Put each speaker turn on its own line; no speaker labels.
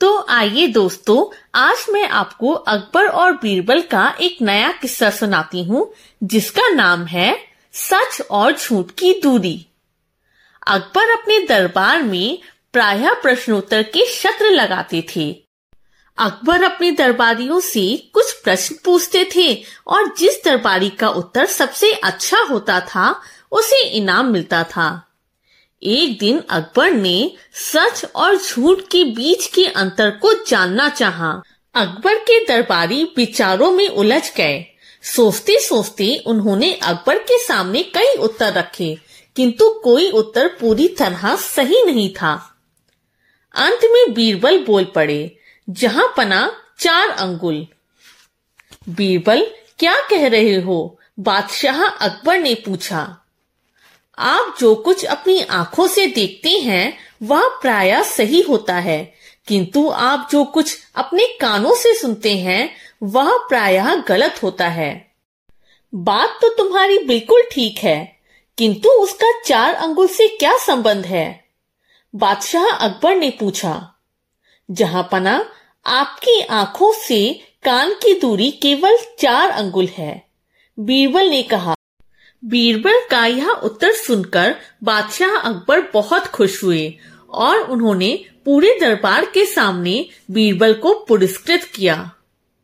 तो आइए दोस्तों, आज मैं आपको अकबर और बीरबल का एक नया किस्सा सुनाती हूँ, जिसका नाम है सच और झूठ की दूरी। अकबर अपने दरबार में प्रायः प्रश्नोत्तर के सत्र लगाते थे। अकबर अपने दरबारियों से कुछ प्रश्न पूछते थे और जिस दरबारी का उत्तर सबसे अच्छा होता था, उसे इनाम मिलता था। एक दिन अकबर ने सच और झूठ के बीच के अंतर को जानना चाहा। अकबर के दरबारी विचारों में उलझ गए। सोचते सोचते उन्होंने अकबर के सामने कई उत्तर रखे, किंतु कोई उत्तर पूरी तरह सही नहीं था। अंत में बीरबल बोल पड़े, जहाँ पना चार अंगुल। बीरबल, क्या कह रहे हो? बादशाह अकबर ने पूछा। आप जो कुछ अपनी आँखों से देखते हैं, वह प्राय सही होता है। किंतु आप जो कुछ अपने कानों से सुनते हैं, वह प्रायः गलत होता है। बात तो तुम्हारी बिल्कुल ठीक है, किंतु उसका चार अंगुल से क्या संबंध है? बादशाह अकबर ने पूछा, जहाँ पना आपकी आँखों से कान की दूरी केवल चार अंगुल है। बीरबल ने कहा बीरबल का यह उत्तर सुनकर बादशाह अकबर बहुत खुश हुए और उन्होंने पूरे दरबार के सामने बीरबल को पुरस्कृत किया।